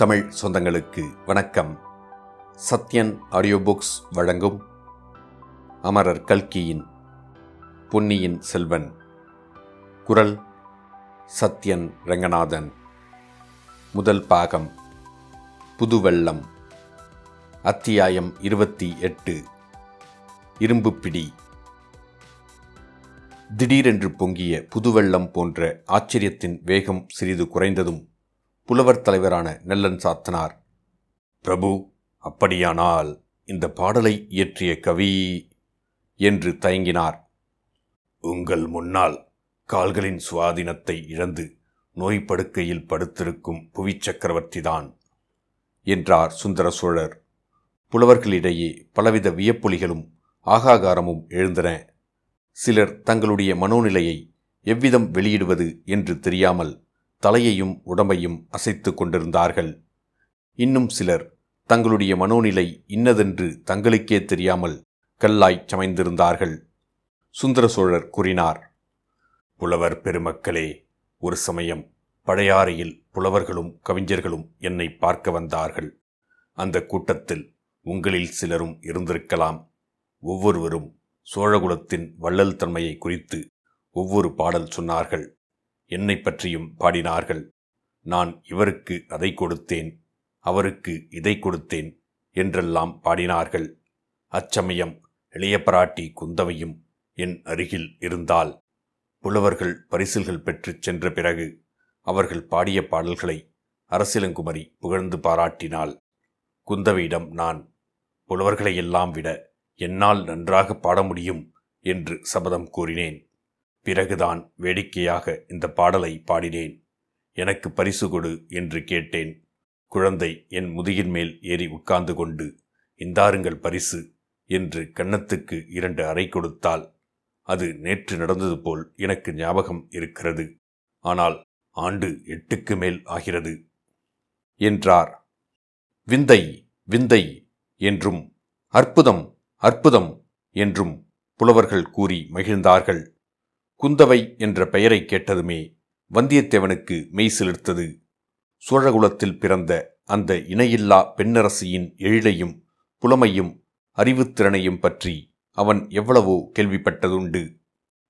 தமிழ் சொந்தங்களுக்கு வணக்கம். Sathyan audio books வழங்கும் அமரர் கல்கியின் பொன்னியின் செல்வன். குரல் சத்யன் ரங்கநாதன். முதல் பாகம் புதுவெள்ளம். அத்தியாயம் இருபத்தி எட்டு இரும்புப்பிடி திடீரென்று பொங்கிய புதுவெள்ளம் போன்ற ஆச்சரியத்தின் வேகம் சிறிது குறைந்ததும் புலவர் தலைவரான நெல்லன் சாத்தனார். பிரபு அப்படியானால் இந்த பாடலை இயற்றிய கவி என்று தயங்கினார். உங்கள் முன்னால் கால்களின் சுவாதீனத்தை இழந்து நோய் படுக்கையில் படுத்திருக்கும் புவிச் சக்கரவர்த்திதான் என்றார் சுந்தர சோழர். புலவர்களிடையே பலவித வியப்பொலிகளும் ஆகாகாரமும் எழுந்தன. சிலர் தங்களுடைய மனோநிலையை எவ்விதம் வெளியிடுவது என்று தெரியாமல் தலையையும் உடம்பையும் அசைத்து கொண்டிருந்தார்கள். இன்னும் சிலர் தங்களுடைய மனோநிலை இன்னதென்று தங்களுக்கே தெரியாமல் கல்லாய் சமைந்திருந்தார்கள். சுந்தர சோழர் கூறினார் புலவர் பெருமக்களே ஒரு சமயம் பழையாறையில் புலவர்களும் கவிஞர்களும் என்னை பார்க்க வந்தார்கள். அந்த கூட்டத்தில் உங்களில் சிலரும் இருந்திருக்கலாம். ஒவ்வொருவரும் சோழகுலத்தின் வள்ளல் தன்மையை குறித்து ஒவ்வொரு பாடல் சொன்னார்கள். என்னை பற்றியும் பாடினார்கள். நான் இவருக்கு அதை கொடுத்தேன் அவருக்கு இதை கொடுத்தேன் என்றெல்லாம் பாடினார்கள். அச்சமயம் இளைய பிராட்டி குந்தவையும் என் அருகில் இருந்தால் புலவர்கள் பரிசில்கள் பெற்றுச் சென்ற பிறகு அவர்கள் பாடிய பாடல்களை அரசிலங்குமரி புகழ்ந்து பாராட்டினாள். குந்தவையிடம் நான் புலவர்களையெல்லாம் விட என்னால் நன்றாக பாட முடியும் என்று சபதம் கூறினேன். பிறகுதான் வேடிக்கையாக இந்த பாடலை பாடினேன். எனக்கு பரிசு கொடு என்று கேட்டேன். குழந்தை என் முதுகின் மேல் ஏறி உட்கார்ந்து கொண்டு இந்தாருங்கள் பரிசு என்று கன்னத்துக்கு இரண்டு அறை கொடுத்தால் அது நேற்று நடந்தது போல் எனக்கு ஞாபகம் இருக்கிறது. ஆனால் ஆண்டு எட்டுக்கு மேல் ஆகிறது என்றார். விந்தை விந்தை என்றும் அற்புதம் அற்புதம் என்றும் புலவர்கள் கூறி மகிழ்ந்தார்கள். குந்தவை என்ற பெயரை கேட்டதுமே வந்தியத்தேவனுக்கு மெய் சிலிர்த்தது. சோழகுலத்தில் பிறந்த அந்த இணையில்லா பெண்ணரசியின் எழிலையும் புலமையும் அறிவுத்திறனையும் பற்றி அவன் எவ்வளவோ கேள்விப்பட்டதுண்டு.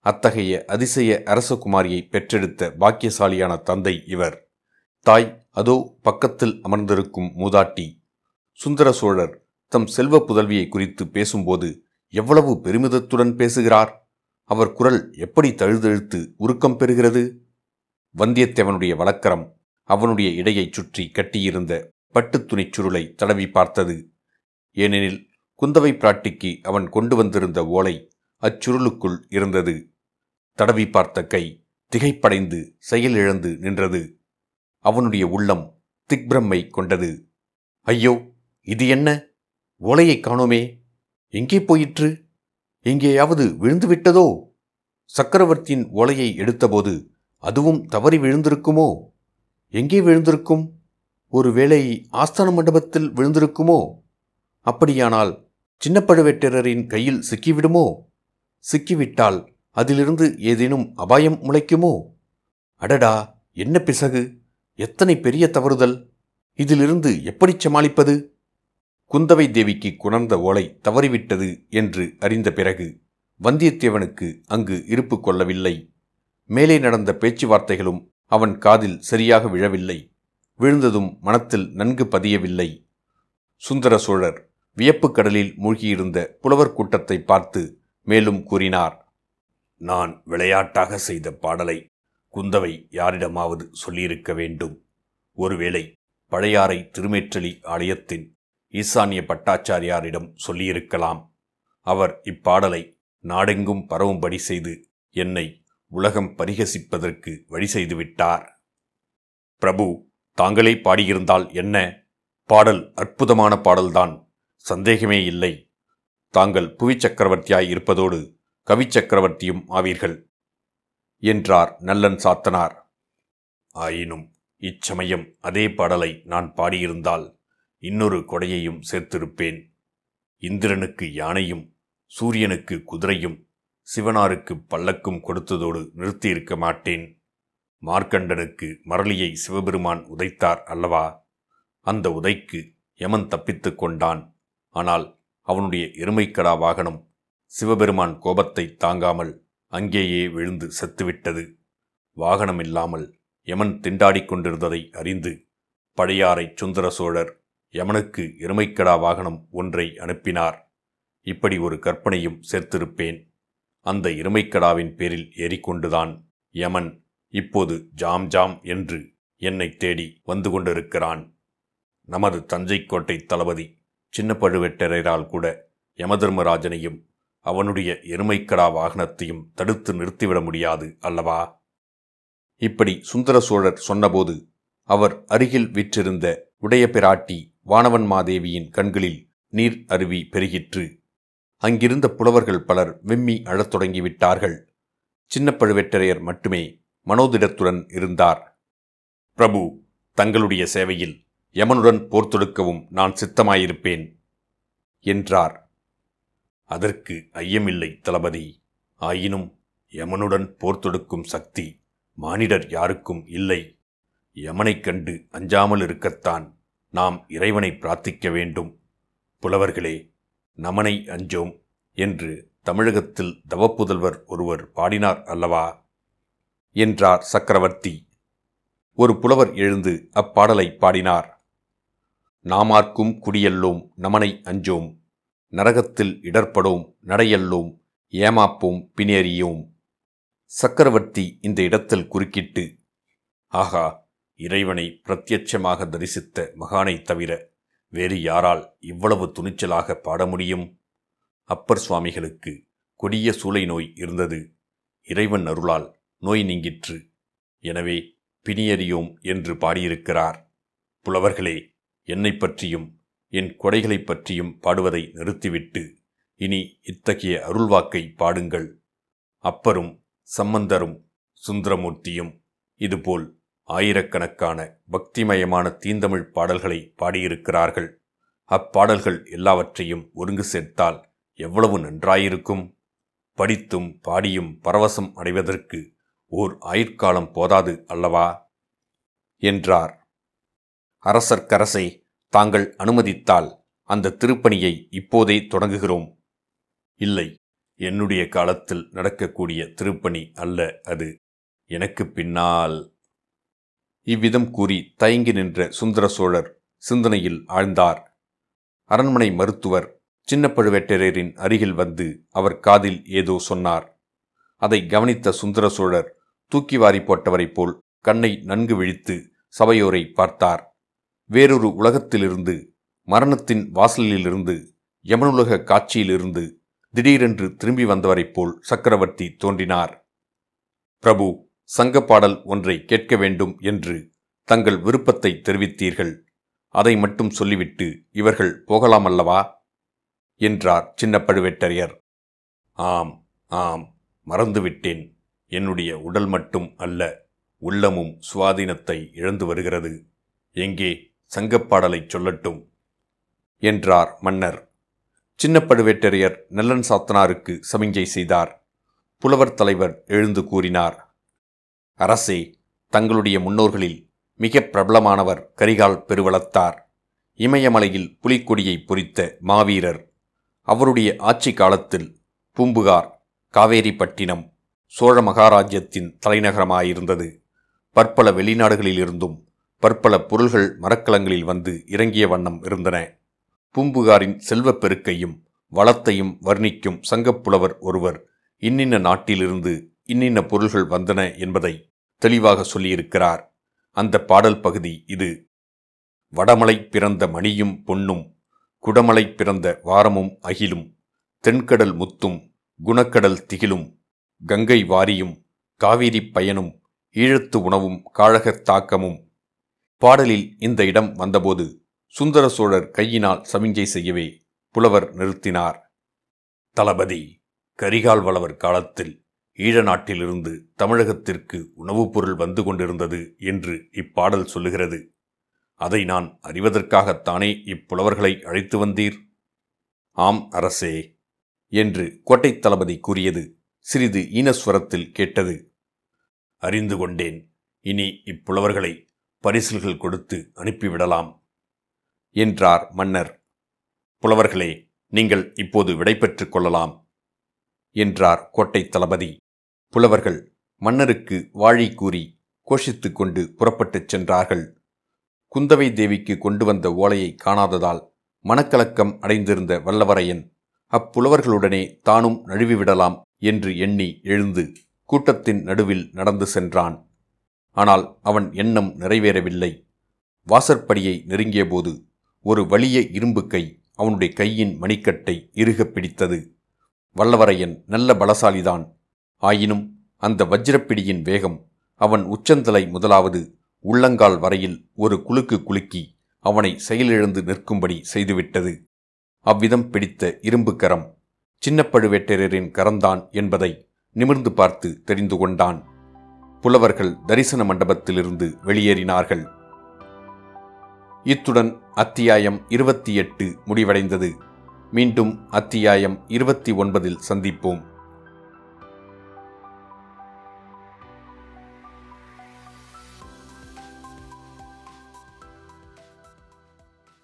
அத்தகைய அதிசய அரசகுமாரியை பெற்றெடுத்த பாக்கியசாலியான தந்தை இவர். தாய் அதோ பக்கத்தில் அமர்ந்திருக்கும் மூதாட்டி. சுந்தர சோழர் தம் செல்வ புதல்வியை குறித்து பேசும்போது எவ்வளவு பெருமிதத்துடன் பேசுகிறார்? அவர் குரல் எப்படி தழுதழுத்து உருக்கம் பெறுகிறது? வந்தியத்தேவனுடைய வழக்கரம் அவனுடைய இடையைச் சுற்றி கட்டியிருந்த பட்டுத் துணிச் சுருளை தடவி பார்த்தது. ஏனெனில் குந்தவை பிராட்டிக்கு அவன் கொண்டு வந்திருந்த ஓலை அச்சுருளுக்குள் இருந்தது. தடவி பார்த்த கை திகைப்படைந்து செயலிழந்து நின்றது. அவனுடைய உள்ளம் திக்பிரம்மை கொண்டது. ஐயோ இது என்ன? ஓலையைக் காணோமே. எங்கே போயிற்று? எங்கேயாவது விழுந்து விட்டதோ சக்கரவர்த்தியின் ஓலையை எடுத்தபோது அதுவும் தவறி விழுந்திருக்குமோ? எங்கே விழுந்திருக்கும்? ஒருவேளை ஆஸ்தான மண்டபத்தில் விழுந்திருக்குமோ? அப்படியானால் சின்ன பழுவேட்டரரின் கையில் சிக்கிவிடுமோ? சிக்கிவிட்டால் அதிலிருந்து ஏதேனும் அபாயம் முளைக்குமோ? அடடா என்ன பிசகு? எத்தனை பெரிய தவறுதல்? இதிலிருந்து எப்படி சமாளிப்பது? குந்தவை தேவிக்கு குணர்ந்த ஓலை தவறிவிட்டது என்று அறிந்த பிறகு வந்தியத்தேவனுக்கு அங்கு இருப்பு கொள்ளவில்லை. மேலே நடந்த பேச்சுவார்த்தைகளும் அவன் காதில் சரியாக விழவில்லை. விழுந்ததும் மனத்தில் நன்கு பதியவில்லை. சுந்தர சோழர் வியப்புக் கடலில் மூழ்கியிருந்த புலவர் கூட்டத்தை பார்த்து மேலும் கூறினார் நான் விளையாட்டாக செய்த பாடலை குந்தவை யாரிடமாவது சொல்லியிருக்க வேண்டும். ஒருவேளை பழையாறை திருமேற்றலி ஆலயத்தின் ஈசானிய பட்டாச்சாரியாரிடம் சொல்லியிருக்கலாம். அவர் இப்பாடலை நாடெங்கும் பரவும்படி செய்து என்னை உலகம் பரிகசிப்பதற்கு வழி செய்துவிட்டார். பிரபு தாங்களே பாடியிருந்தால் என்ன? பாடல் அற்புதமான பாடல்தான் சந்தேகமே இல்லை. தாங்கள் புவிச் சக்கரவர்த்தியாய் இருப்பதோடு கவிச்சக்கரவர்த்தியும் ஆவீர்கள் என்றார் நல்லன் சாத்தனார். ஆயினும் இச்சமயம் அதே பாடலை நான் பாடியிருந்தால் இன்னொரு கொடையையும் சேர்த்திருப்பேன். இந்திரனுக்கு யானையும் சூரியனுக்கு குதிரையும் சிவனாருக்கு பல்லக்கும் கொடுத்ததோடு நிறுத்தியிருக்க மாட்டேன். மார்க்கண்டனுக்கு மரளியை சிவபெருமான் உதைத்தார் அல்லவா? அந்த உதைக்கு யமன் தப்பித்து கொண்டான். ஆனால் அவனுடைய எருமைக்கடா வாகனம் சிவபெருமான் கோபத்தை தாங்காமல் அங்கேயே விழுந்து செத்துவிட்டது. வாகனமில்லாமல் யமன் திண்டாடிக் கொண்டிருந்ததை அறிந்து பழையாறை சுந்தர சோழர் யமனுக்கு எருமைக்கடா வாகனம் ஒன்றை அனுப்பினார். இப்படி ஒரு கற்பனையும் சேர்த்திருப்பேன். அந்த எருமைக்கடாவின் பேரில் ஏறிக்கொண்டுதான் யமன் இப்போது ஜாம் ஜாம் என்று என்னை தேடி வந்து கொண்டிருக்கிறான். நமது தஞ்சை கோட்டை தளபதி சின்ன பழுவேட்டரையரால் கூட யமதர்மராஜனையும் அவனுடைய எருமைக்கடா வாகனத்தையும் தடுத்து நிறுத்திவிட முடியாது அல்லவா? இப்படி சுந்தர சோழர் சொன்னபோது அவர் அருகில் விற்றிருந்த உடைய பிராட்டி வானவன் மாதேவியின் கண்களில் நீர் அருவி பெருகிற்று. அங்கிருந்த புலவர்கள் பலர் விம்மி அழத் தொடங்கிவிட்டார்கள். சின்ன பழுவேட்டரையர் மட்டுமே மனோதிடத்துடன் இருந்தார். பிரபு தங்களுடைய சேவையில் யமனுடன் போர் தொடுக்கவும் நான் சித்தமாயிருப்பேன் என்றார். அதற்கு ஐயமில்லை தளபதி. ஆயினும் யமனுடன் போர் தொடுக்கும் சக்தி மானிடர் யாருக்கும் இல்லை. யமனைக் கண்டு அஞ்சாமல் இருக்கத்தான் நாம் இறைவனை பிரார்த்திக்க வேண்டும். புலவர்களே நமனை அஞ்சோம் என்று தமிழகத்தில் தவப்புதல்வர் ஒருவர் பாடினார் அல்லவா? என்றார் சக்கரவர்த்தி. ஒரு புலவர் எழுந்து அப்பாடலை பாடினார். நாமார்க்கும் குடியல்லோம் நமனை அஞ்சோம். நரகத்தில் இடர்படோம் நடையல்லோம் ஏமாப்போம் பின்னேறியோம் சக்கரவர்த்தி இந்த இடத்தில் குறுக்கிட்டு ஆகா இறைவனை பிரத்யட்சமாக தரிசித்த மகானைத் தவிர வேறு யாரால் இவ்வளவு துணிச்சலாக பாட முடியும்? அப்பர் சுவாமிகளுக்கு கொடிய சூளை நோய் இருந்தது. இறைவன் அருளால் நோய் நீங்கிற்று. எனவே பிணியறியோம் என்று பாடியிருக்கிறார். புலவர்களே என்னை பற்றியும் என் கொடைகளைப் பற்றியும் பாடுவதை நிறுத்திவிட்டு இனி இத்தகைய அருள்வாக்கை பாடுங்கள். அப்பரும் சம்பந்தரும் சுந்தரமூர்த்தியும் இதுபோல் ஆயிரக்கணக்கான பக்திமயமான தீந்தமிழ் பாடல்களை பாடியிருக்கிறார்கள். அப்பாடல்கள் எல்லாவற்றையும் ஒருங்கு சேர்த்தால் எவ்வளவு நன்றாயிருக்கும்? படித்தும் பாடியும் பரவசம் அடைவதற்கு ஓர் ஆயுட்காலம் போதாது அல்லவா? என்றார். அரசர்க்கரசை தாங்கள் அனுமதித்தால் அந்த திருப்பணியை இப்போதே தொடங்குகிறோம். இல்லை என்னுடைய காலத்தில் நடக்கக்கூடிய திருப்பணி அல்ல அது. எனக்கு பின்னால் இவ்விதம் கூறி தயங்கி நின்ற சுந்தர சோழர் சிந்தனையில் ஆழ்ந்தார். அரண்மனை மருத்துவர் சின்ன பழுவேட்டரையரின் அருகில் வந்து அவர் காதில் ஏதோ சொன்னார். அதை கவனித்த சுந்தர சோழர் தூக்கி வாரி போட்டவரைப் போல் கண்ணை நன்கு விழித்து சபையோரை பார்த்தார். வேறொரு உலகத்திலிருந்து மரணத்தின் வாசலிலிருந்து யமனுலக காட்சியிலிருந்து திடீரென்று திரும்பி வந்தவரைப் போல் சக்கரவர்த்தி தோன்றினார். பிரபு சங்கப்பாடல் ஒன்றை கேட்க வேண்டும் என்று தங்கள் விருப்பத்தை தெரிவித்தீர்கள். அதை மட்டும் சொல்லிவிட்டு இவர்கள் போகலாமல்லவா என்றார் சின்ன பழுவேட்டரையர் ஆம் ஆம் மறந்துவிட்டேன். என்னுடைய உடல் மட்டும் அல்ல உள்ளமும் சுவாதீனத்தை இழந்து வருகிறது. எங்கே சங்கப்பாடலைச் சொல்லட்டும் என்றார் மன்னர். சின்ன பழுவேட்டரையர் நல்லன் சாத்தனாருக்கு சமிஞ்சை செய்தார். புலவர் தலைவர் எழுந்து கூறினார் அரசே தங்களுடைய முன்னோர்களில் மிக பிரபலமானவர் கரிகால் பெருவளத்தார். இமயமலையில் புலிக்கொடியை பொறித்த மாவீரர். அவருடைய ஆட்சி காலத்தில் பூம்புகார் காவேரிப்பட்டினம் சோழ மகாராஜ்யத்தின் தலைநகரமாயிருந்தது. பற்பல வெளிநாடுகளிலிருந்தும் பற்பல பொருள்கள் மரக்கலங்களில் வந்து இறங்கிய வண்ணம் இருந்தன. பூம்புகாரின் செல்வப் பெருக்கையும் வளத்தையும் வர்ணிக்கும் சங்கப்புலவர் ஒருவர் இன்னின்ன நாட்டிலிருந்து இன்னின்ன பொருள்கள் வந்தன என்பதை தெளிவாக சொல்லியிருக்கிறார். அந்த பாடல் பகுதி இது. வடமலை பிறந்த மணியும் பொன்னும் குடமலை பிறந்த வாரமும் அகிலும் தென்கடல் முத்தும் குணக்கடல் திகிலும் கங்கை வாரியும் காவிரி பயனும் ஈழத்து உணவும் காழகத் தாக்கமும். பாடலில் இந்த இடம் வந்தபோது சுந்தர சோழர் கையினால் சமிஞ்சை செய்யவே புலவர் நிறுத்தினார். தளபதி கரிகால் வளவர் காலத்தில் ஈழ நாட்டிலிருந்து தமிழகத்திற்கு உணவுப் பொருள் வந்து கொண்டிருந்தது என்று இப்பாடல் சொல்லுகிறது. அதை நான் அறிவதற்காகத்தானே இப்புலவர்களை அழைத்து வந்தீர்? ஆம் அரசே என்று கோட்டைத் தளபதி கூறியது சிறிது ஈனஸ்வரத்தில் கேட்டது. அறிந்து கொண்டேன் இனி இப்புலவர்களை பரிசில்கள் கொடுத்து அனுப்பிவிடலாம் என்றார் மன்னர். புலவர்களே நீங்கள் இப்போது விடைபெற்றுக் கொள்ளலாம் என்றார் கோட்டை தளபதி. புலவர்கள் மன்னருக்கு வாழி கூறி கோஷித்து கொண்டு புறப்பட்டுச் சென்றார்கள். குந்தவை தேவிக்கு கொண்டு வந்த ஓலையை காணாததால் மனக்கலக்கம் அடைந்திருந்த வல்லவரையன் அப்புலவர்களுடனே தானும் நழுவிவிடலாம் என்று எண்ணி எழுந்து கூட்டத்தின் நடுவில் நடந்து சென்றான். ஆனால் அவன் எண்ணம் நிறைவேறவில்லை. வாசற்படியை நெருங்கியபோது ஒரு வலிய இரும்பு கை அவனுடைய கையின் மணிக்கட்டை இறுகப் பிடித்தது. வல்லவரையன் நல்ல பலசாலிதான். ஆயினும் அந்த வஜ்ரப்பிடியின் வேகம் அவன் உச்சந்தலை முதலாவது உள்ளங்கால் வரையில் ஒரு குலுக்கு குலுக்கி அவனை செயலிழந்து நிற்கும்படி செய்துவிட்டது. அவ்விதம் பிடித்த இரும்பு கரம் சின்ன பழுவேட்டரரின் என்பதை நிமிர்ந்து பார்த்து தெரிந்து கொண்டான். புலவர்கள் தரிசன மண்டபத்திலிருந்து வெளியேறினார்கள். இத்துடன் அத்தியாயம் இருபத்தி எட்டு முடிவடைந்தது. மீண்டும் அத்தியாயம் இருபத்தி ஒன்பதில் சந்திப்போம்.